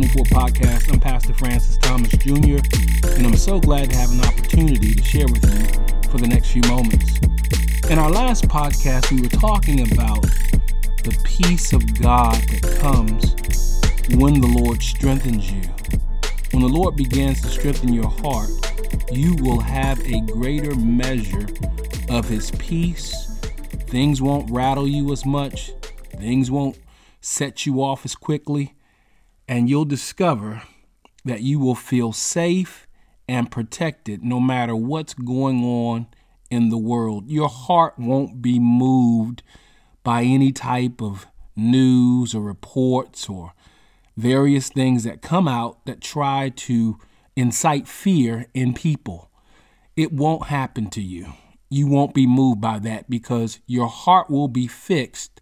24 podcast. I'm Pastor Francis Thomas Jr., and I'm so glad to have an opportunity to share with you for the next few moments. In our last podcast, we were talking about the peace of God that comes when the Lord strengthens you. When the Lord begins to strengthen your heart, you will have a greater measure of His peace. Things won't rattle you as much, things won't set you off as quickly and you'll discover that you will feel safe and protected no matter what's going on in the world. Your heart won't be moved by any type of news or reports or various things that come out that try to incite fear in people. It won't happen to you. You won't be moved by that because your heart will be fixed,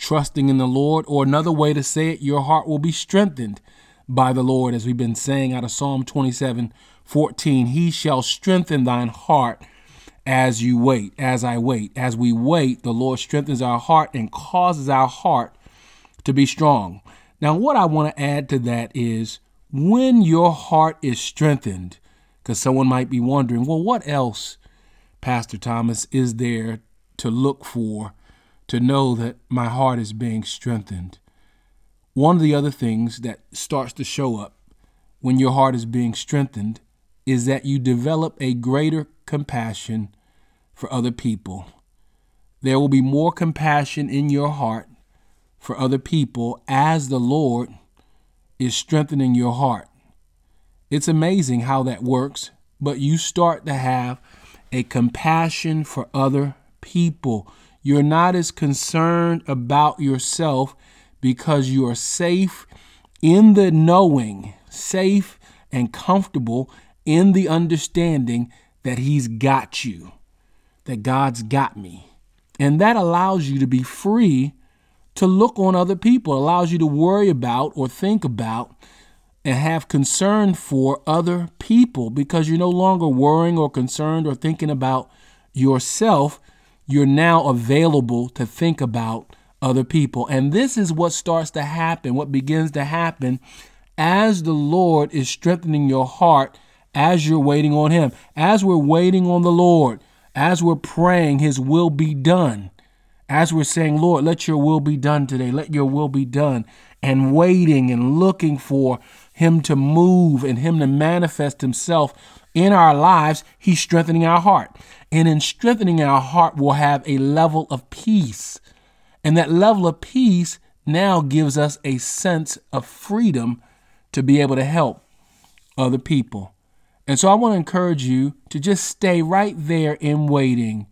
trusting in the Lord, or another way to say it, your heart will be strengthened by the Lord, as we've been saying out of Psalm 27 14. He shall strengthen thine heart as you wait, as I wait. As we wait, the Lord strengthens our heart and causes our heart to be strong. Now, what I want to add to that is when your heart is strengthened, because someone might be wondering, well, what else, Pastor Thomas, is there to look for to know that my heart is being strengthened? One of the other things that starts to show up when your heart is being strengthened is that you develop a greater compassion for other people. There will be more compassion in your heart for other people as the Lord is strengthening your heart. It's amazing how that works, but you start to have a compassion for other people. You're not as concerned about yourself because you are safe in the knowing, safe and comfortable in the understanding that He's got you, that God's got me. And that allows you to be free to look on other people, allows you to worry about or think about and have concern for other people because you're no longer worrying or concerned or thinking about yourself. You're now available to think about other people. And this is what starts to happen, what begins to happen as the Lord is strengthening your heart as you're waiting on Him. As we're waiting on the Lord, as we're praying, His will be done. As we're saying, Lord, let your will be done today, let your will be done, and waiting and looking for Him to move and Him to manifest Himself in our lives, He's strengthening our heart. And in strengthening our heart, we'll have a level of peace and that level of peace now gives us a sense of freedom to be able to help other people. And so I want to encourage you to just stay right there in waiting,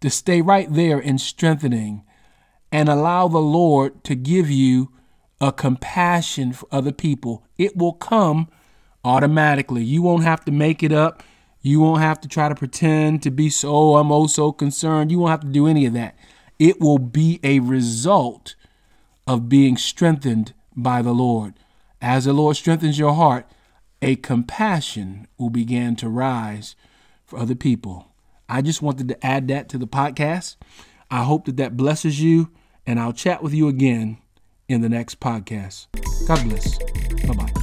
to stay right there in strengthening, and allow the Lord to give you a compassion for other people. It will come automatically. You won't have to make it up. You won't have to try to pretend to be so, I'm oh so concerned. You won't have to do any of that. It will be a result of being strengthened by the Lord. As the Lord strengthens your heart, a compassion will begin to rise for other people. I just wanted to add that to the podcast. I hope that that blesses you, and I'll chat with you again in the next podcast. God bless. Bye bye.